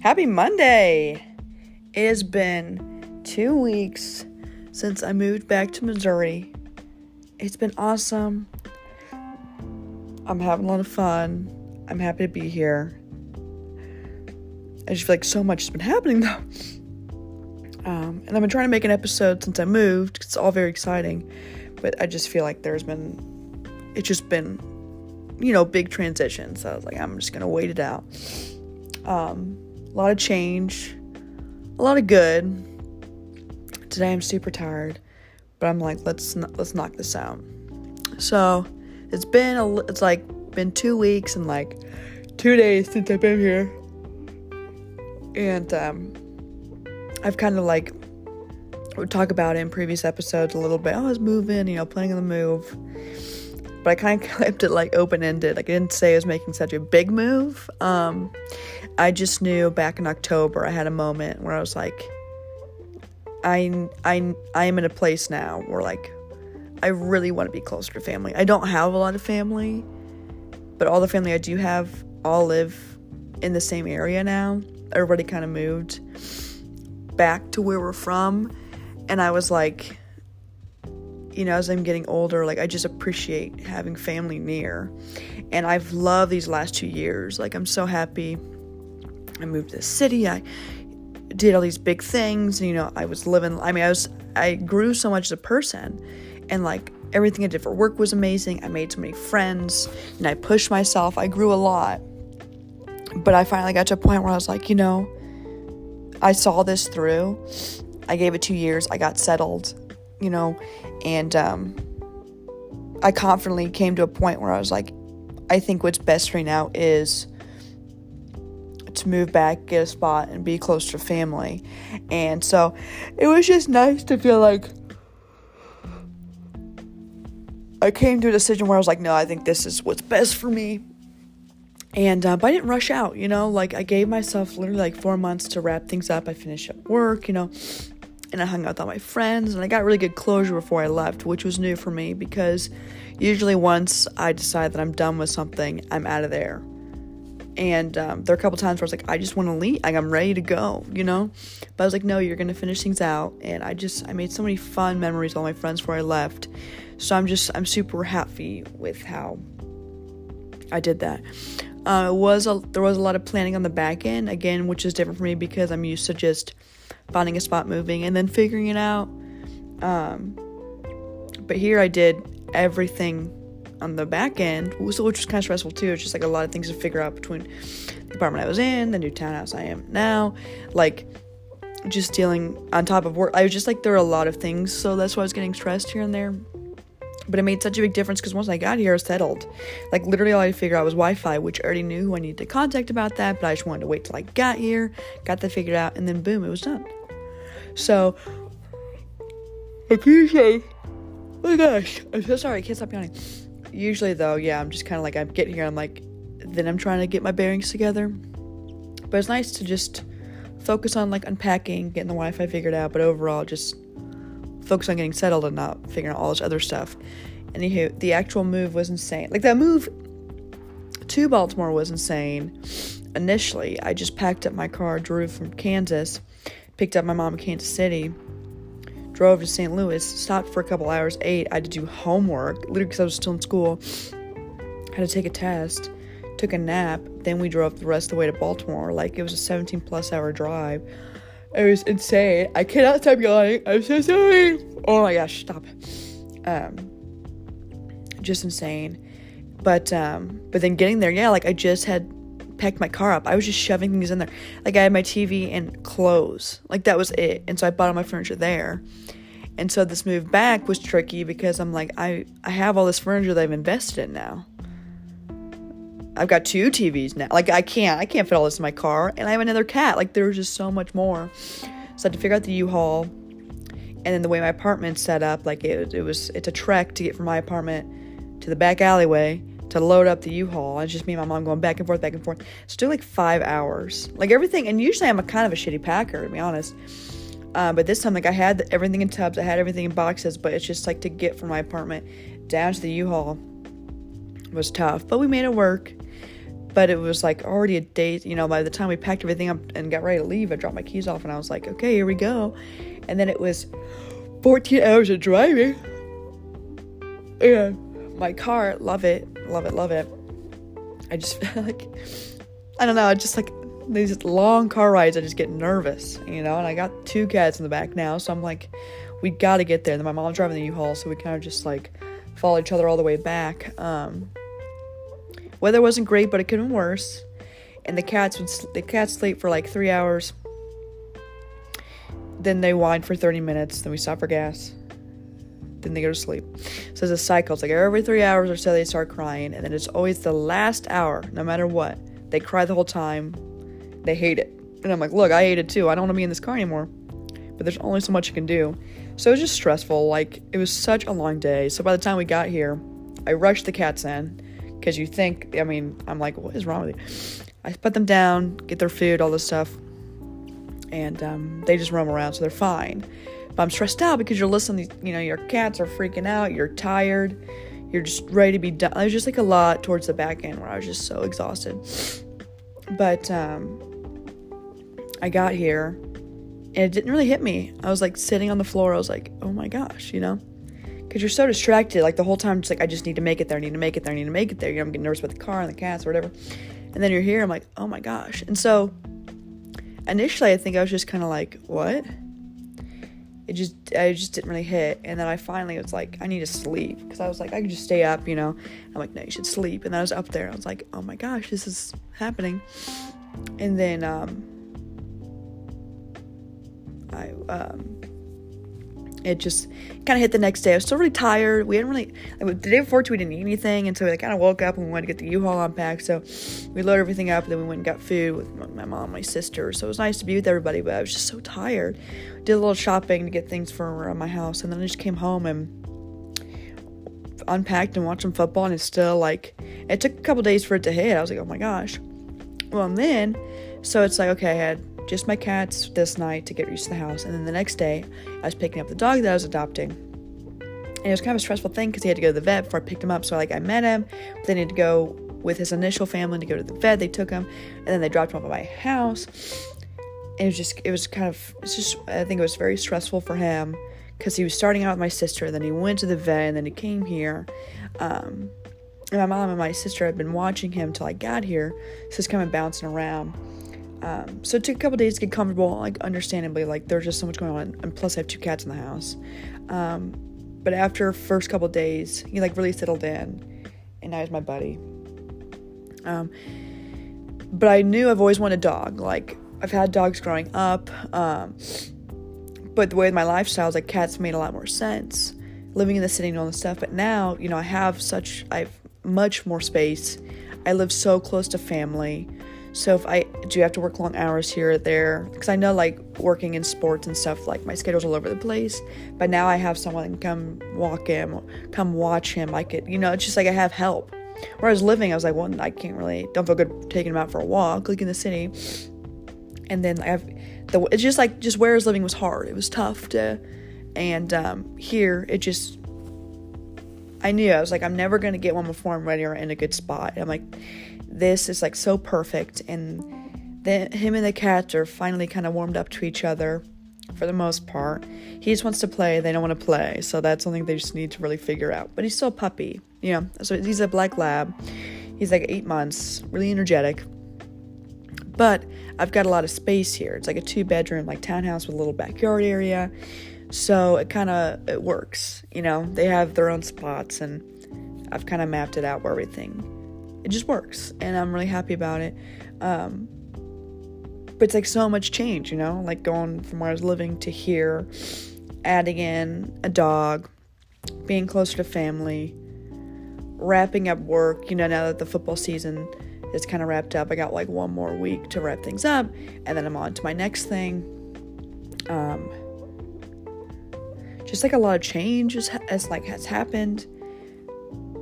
Happy Monday! It has been two weeks since I moved back to Missouri. It's been awesome. I'm having a lot of fun. I'm happy to be here. I just feel like so much has been happening though. Um, and I've been trying to make an episode since I moved. It's all very exciting, but I just feel like there's been, it's just been, you know, big transition. So I was like, I'm just gonna wait it out. Um, a lot of change, a lot of good. Today I'm super tired, but I'm like, let's let's knock this out. So it's been a it's like been two weeks and like two days since I've been here, and um, I've kind of like would talk about in previous episodes a little bit. Oh, I was moving, you know, planning on the move. But I kind of kept it like open ended. Like I didn't say I was making such a big move. Um, I just knew back in October I had a moment where I was like, I I I am in a place now where like I really want to be closer to family. I don't have a lot of family, but all the family I do have all live in the same area now. Everybody kind of moved back to where we're from, and I was like, you know, as I'm getting older, like I just appreciate having family near. And I've loved these last two years. Like I'm so happy I moved to the city. I did all these big things. And, you know, I was living, I mean, I was, I grew so much as a person. And like everything I did for work was amazing. I made so many friends and I pushed myself. I grew a lot. But I finally got to a point where I was like, you know, I saw this through. I gave it two years. I got settled, you know, and um, I confidently came to a point where I was like, I think what's best right now is to move back, get a spot, and be close to family. And so it was just nice to feel like I came to a decision where I was like, no, I think this is what's best for me. And uh, but I didn't rush out, you know. Like I gave myself literally like four months to wrap things up. I finished up work, you know, and I hung out with all my friends, and I got really good closure before I left, which was new for me because usually once I decide that I'm done with something, I'm out of there. And um, there are a couple times where I was like, I just want to leave. Like, I'm ready to go, you know? But I was like, no, you're to finish things out. And I just, I made so many fun memories with all my friends before I left. So I'm just, I'm super happy with how I did that. Uh, it was a, there was a lot of planning on the back end, again, which is different for me because I'm used to just finding a spot moving and then figuring it out. Um, but here I did everything on the back end, which was kind of stressful too. It's just like a lot of things to figure out between the apartment I was in, the new townhouse I am now, like just dealing on top of work. I was just like there were a lot of things, so that's why I was getting stressed here and there. But it made such a big difference because once I got here, I settled. Like literally, all I had to figure out was Wi-Fi, which I already knew who I needed to contact about that. But I just wanted to wait till I got here, got that figured out, and then boom, it was done. So, usually, oh my gosh, I'm so sorry, I can't stop yawning usually though, yeah, I'm just kind of like I get here, I'm like, then I'm trying to get my bearings together. But it's nice to just focus on like unpacking, getting the Wi-Fi figured out, but overall just focus on getting settled and not figuring out all this other stuff. Anywho, the actual move was insane. Like that move to Baltimore was insane. Initially, I just packed up my car, drove from Kansas, picked up my mom in Kansas City drove to St. Louis, stopped for a couple hours, ate. I had to do homework, literally because I was still in school. Had to take a test, took a nap. Then we drove the rest of the way to Baltimore. Like it was a 17 plus hour drive. It was insane. I cannot stop yelling. I'm so sorry. Oh my gosh, stop. Um, just insane. But um, but then getting there, yeah, like I just had packed my car up. I was just shoving things in there. Like I had my TV and clothes. Like that was it. And so I bought all my furniture there. And so this move back was tricky because I'm like I I have all this furniture that I've invested in now. I've got two TVs now. Like I can't I can't fit all this in my car and I have another cat. Like there was just so much more. So I had to figure out the U-Haul and then the way my apartment's set up like it, it was it's a trek to get from my apartment to the back alleyway to load up the U-Haul. It's just me and my mom going back and forth, back and forth. It's still like five hours. Like everything, and usually I'm a kind of a shitty packer, to be honest. Uh, but this time, like I had everything in tubs, I had everything in boxes, but it's just like to get from my apartment down to the U-Haul was tough. But we made it work. But it was like already a date. You know, by the time we packed everything up and got ready to leave, I dropped my keys off and I was like, okay, here we go. And then it was 14 hours of driving. And my car, love it, love it, love it. I just like, I don't know, I just like these long car rides, I just get nervous, you know. And I got two cats in the back now, so I'm like, we gotta get there. And then my mom's driving the U-Haul, so we kind of just like follow each other all the way back. Um, weather wasn't great, but it could have been worse. And the cats would the cats sleep for like three hours. Then they whine for 30 minutes. Then we stop for gas. Then they go to sleep. So it's a cycle. It's like every three hours or so they start crying, and then it's always the last hour, no matter what. They cry the whole time. They hate it. And I'm like, look, I hate it too. I don't want to be in this car anymore. But there's only so much you can do. So it was just stressful. Like, it was such a long day. So by the time we got here, I rushed the cats in because you think, I mean, I'm like, what is wrong with you? I put them down, get their food, all this stuff, and um, they just roam around, so they're fine. But I'm stressed out because you're listening, you know, your cats are freaking out, you're tired, you're just ready to be done. There's just like a lot towards the back end where I was just so exhausted. But um, I got here and it didn't really hit me. I was like sitting on the floor, I was like, oh my gosh, you know? Because you're so distracted like the whole time just like i just need to make it there i need to make it there i need to make it there. You know i'm getting nervous about the car and the cats or whatever. And then you're here i'm like oh my gosh. And so initially i think i was just kind of like what? It just i just didn't really hit. And then i finally was like i need to sleep. Because i was like i could just stay up you know? I'm like no you should sleep. And then i was up there i was like oh my gosh this is happening. And then um i um it just kind of hit the next day. I was still really tired. We didn't really, like, the day before, too, we didn't eat anything. And so we like, kind of woke up and we wanted to get the U Haul unpacked. So we loaded everything up. And then we went and got food with my mom and my sister. So it was nice to be with everybody, but I was just so tired. Did a little shopping to get things for around my house. And then I just came home and unpacked and watched some football. And it's still like, it took a couple days for it to hit. I was like, oh my gosh. Well, and then, so it's like, okay, I had just my cats this night to get used to the house. And then the next day, I was picking up the dog that I was adopting. And it was kind of a stressful thing because he had to go to the vet before I picked him up. So like I met him, but then he had to go with his initial family to go to the vet. They took him, and then they dropped him off at my house. And it was just, it was kind of, it's just, I think it was very stressful for him because he was starting out with my sister, then he went to the vet, and then he came here. Um, and my mom and my sister had been watching him till I got here, so he's kind of bouncing around. Um, so it took a couple days to get comfortable, like understandably, like there's just so much going on, and plus I have two cats in the house. Um, but after first couple days, he like really settled in, and now he's my buddy. Um, but I knew I've always wanted a dog. Like I've had dogs growing up, um, but the way my lifestyle is, like cats made a lot more sense. Living in the city and all this stuff, but now you know I have such I have much more space. I live so close to family. So if I do have to work long hours here or there, because I know like working in sports and stuff, like my schedule's all over the place. But now I have someone come walk him, come watch him. I could, you know, it's just like I have help. Where I was living, I was like, well, I can't really, don't feel good taking him out for a walk, like in the city. And then I have, the, it's just like, just where I was living was hard. It was tough to, and um, here it just, I knew I was like, I'm never gonna get one before I'm ready or in a good spot. I'm like, this is like so perfect and then him and the cat are finally kind of warmed up to each other for the most part. He just wants to play, they don't want to play, so that's something they just need to really figure out. But he's still a puppy, you know. So he's a black lab. He's like eight months, really energetic. But I've got a lot of space here. It's like a two bedroom, like townhouse with a little backyard area. So it kind of it works, you know. They have their own spots, and I've kind of mapped it out where everything it just works and i'm really happy about it. Um, but it's like so much change you know? Like going from where i was living to here adding in a dog being closer to family wrapping up work. You know now that the football season is kind of wrapped up i got like one more week to wrap things up and then i'm on to my next thing. Um, just like a lot of change has, like has happened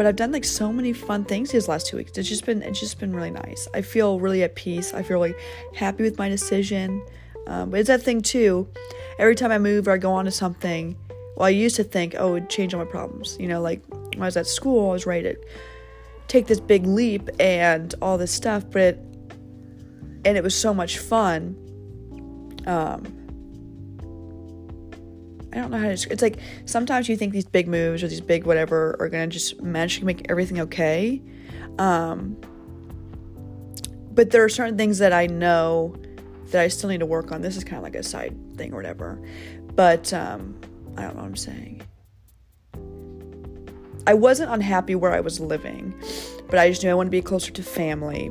but I've done like so many fun things these last two weeks. It's just been it's just been really nice. I feel really at peace. I feel really happy with my decision. Um, but it's that thing too. Every time I move or I go on to something, well, I used to think, oh, it would change all my problems. You know, like when I was at school, I was ready to take this big leap and all this stuff, but it, and it was so much fun. Um, I don't know how to. Describe. It's like sometimes you think these big moves or these big whatever are gonna just magically make everything okay, um, but there are certain things that I know that I still need to work on. This is kind of like a side thing or whatever, but um, I don't know what I'm saying. I wasn't unhappy where I was living, but I just knew I wanted to be closer to family.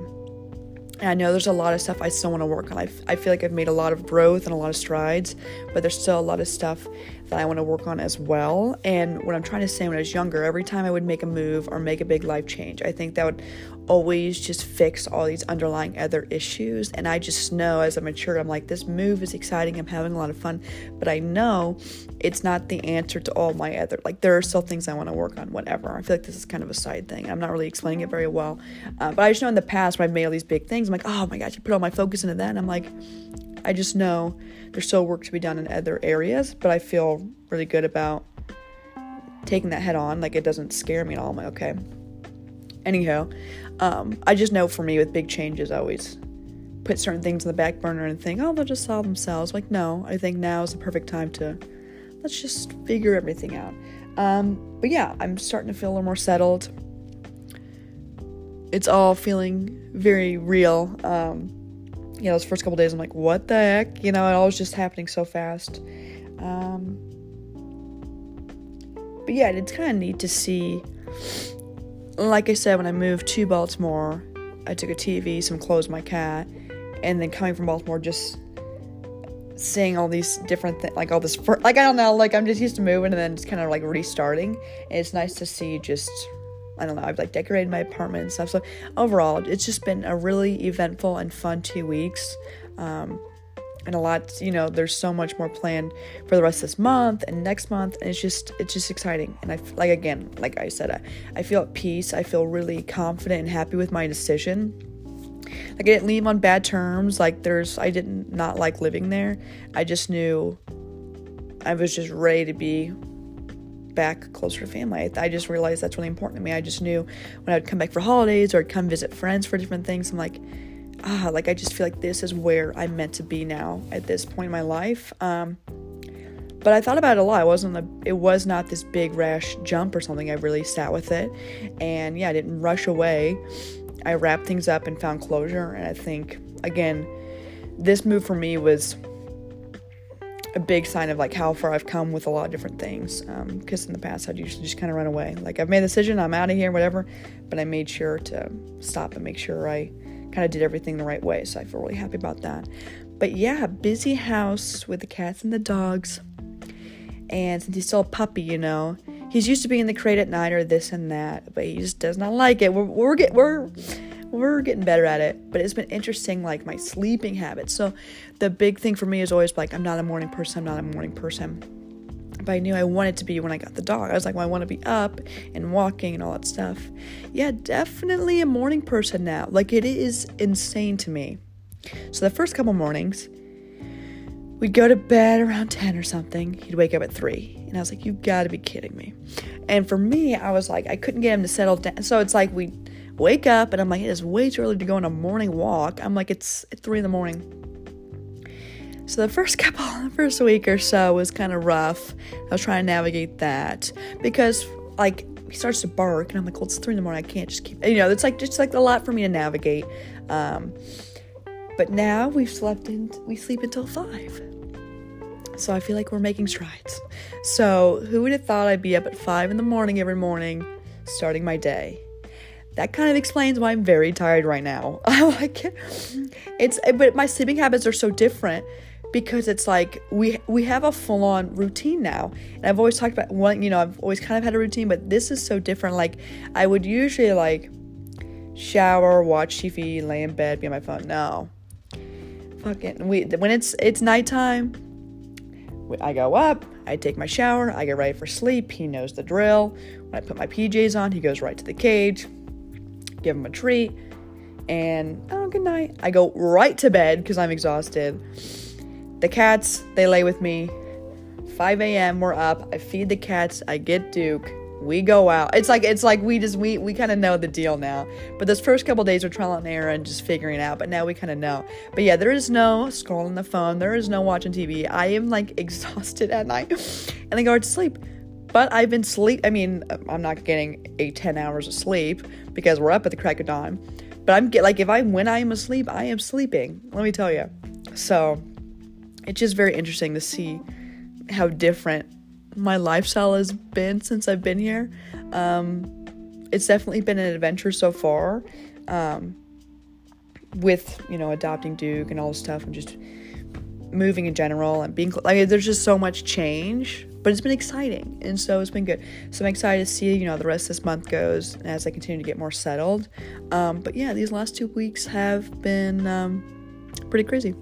And I know there's a lot of stuff I still want to work on. I, f- I feel like I've made a lot of growth and a lot of strides, but there's still a lot of stuff that I want to work on as well. And what I'm trying to say when I was younger, every time I would make a move or make a big life change, I think that would always just fix all these underlying other issues. And I just know as I mature, I'm like, this move is exciting. I'm having a lot of fun, but I know it's not the answer to all my other, like, there are still things I want to work on, whatever. I feel like this is kind of a side thing. I'm not really explaining it very well. Uh, but I just know in the past when I've made all these big things, I'm like, oh my gosh, I put all my focus into that. And I'm like, I just know there's still work to be done in other areas, but I feel really good about taking that head on. Like it doesn't scare me at all. I'm like, okay. Anyhow, um, I just know for me with big changes, I always put certain things in the back burner and think, oh, they'll just solve themselves. Like, no, I think now is the perfect time to let's just figure everything out. Um, but yeah, I'm starting to feel a little more settled. It's all feeling very real. Um, you know, those first couple days, I'm like, what the heck? You know, it all was just happening so fast. Um, but yeah, it's kind of neat to see. Like I said, when I moved to Baltimore, I took a TV, some clothes, my cat, and then coming from Baltimore, just seeing all these different things, like all this, fr- like I don't know, like I'm just used to moving and then just kind of like restarting. And it's nice to see just I don't know, I've like decorated my apartment and stuff. So overall, it's just been a really eventful and fun two weeks. Um, and a lot, you know, there's so much more planned for the rest of this month and next month. And it's just, it's just exciting. And I, like, again, like I said, I, I feel at peace. I feel really confident and happy with my decision. Like, I didn't leave on bad terms. Like, there's, I didn't not like living there. I just knew I was just ready to be back closer to family. I, I, just realized that's really important to me. I just knew when I'd come back for holidays or I'd come visit friends for different things, I'm like, ah, like I just feel like this is where I'm meant to be now at this point in my life. Um, but I thought about it a lot. It wasn't a, it was not this big rash jump or something. I really sat with it, and yeah, I didn't rush away. I wrapped things up and found closure. And I think again, this move for me was a big sign of like how far I've come with a lot of different things. Because um, in the past, I'd usually just kind of run away. Like I've made a decision, I'm out of here, whatever. But I made sure to stop and make sure I kind of did everything the right way. So I feel really happy about that. But yeah, busy house with the cats and the dogs. And since he's still a puppy, you know, he's used to being in the crate at night or this and that, but he just does not like it. We're we're get, we're we're getting better at it, but it's been interesting, like my sleeping habits. So, the big thing for me is always like, I'm not a morning person, I'm not a morning person. But I knew I wanted to be when I got the dog. I was like, well, I want to be up and walking and all that stuff. Yeah, definitely a morning person now. Like, it is insane to me. So, the first couple mornings, we'd go to bed around 10 or something. He'd wake up at 3. And I was like, you've got to be kidding me. And for me, I was like, I couldn't get him to settle down. So, it's like we wake up and I'm like, it is way too early to go on a morning walk. I'm like, it's, three in the morning. So the first couple, the first week or so was kind of rough. I was trying to navigate that because like he starts to bark and I'm like, well, it's three in the morning. I can't just keep, you know, it's like just like a lot for me to navigate. Um, but now we've slept in, we sleep until five. So I feel like we're making strides. So who would have thought I'd be up at five in the morning every morning, starting my day? That kind of explains why I'm very tired right now. I like it's but my sleeping habits are so different because it's like we we have a full on routine now. And I've always talked about one, you know, I've always kind of had a routine, but this is so different. Like I would usually like shower, watch TV, lay in bed, be on my phone. No. Fucking we when it's it's nighttime, I go up, I take my shower, I get ready for sleep. He knows the drill. When I put my PJs on, he goes right to the cage give him a treat, and oh, good night. I go right to bed because I'm exhausted. The cats, they lay with me. 5 a.m., we're up. I feed the cats. I get Duke. we go out. It's like it's like we just we we kind of know the deal now. But those first couple days are trial and error and just figuring it out. But now we kind of know. But yeah, there is no scrolling the phone. There is no watching TV. I am like exhausted at night, and I go to sleep. But I've been sleep. I mean, I'm not getting eight ten hours of sleep because we're up at the crack of dawn. But I'm get like if I when I am asleep, I am sleeping. Let me tell you. So it's just very interesting to see how different my lifestyle has been since I've been here. Um, it's definitely been an adventure so far. Um, with you know adopting Duke and all this stuff and just moving in general and being like there's just so much change but it's been exciting and so it's been good. So i'm excited to see you know the rest of this month goes as i continue to get more settled. Um, but yeah these last two weeks have been um, pretty crazy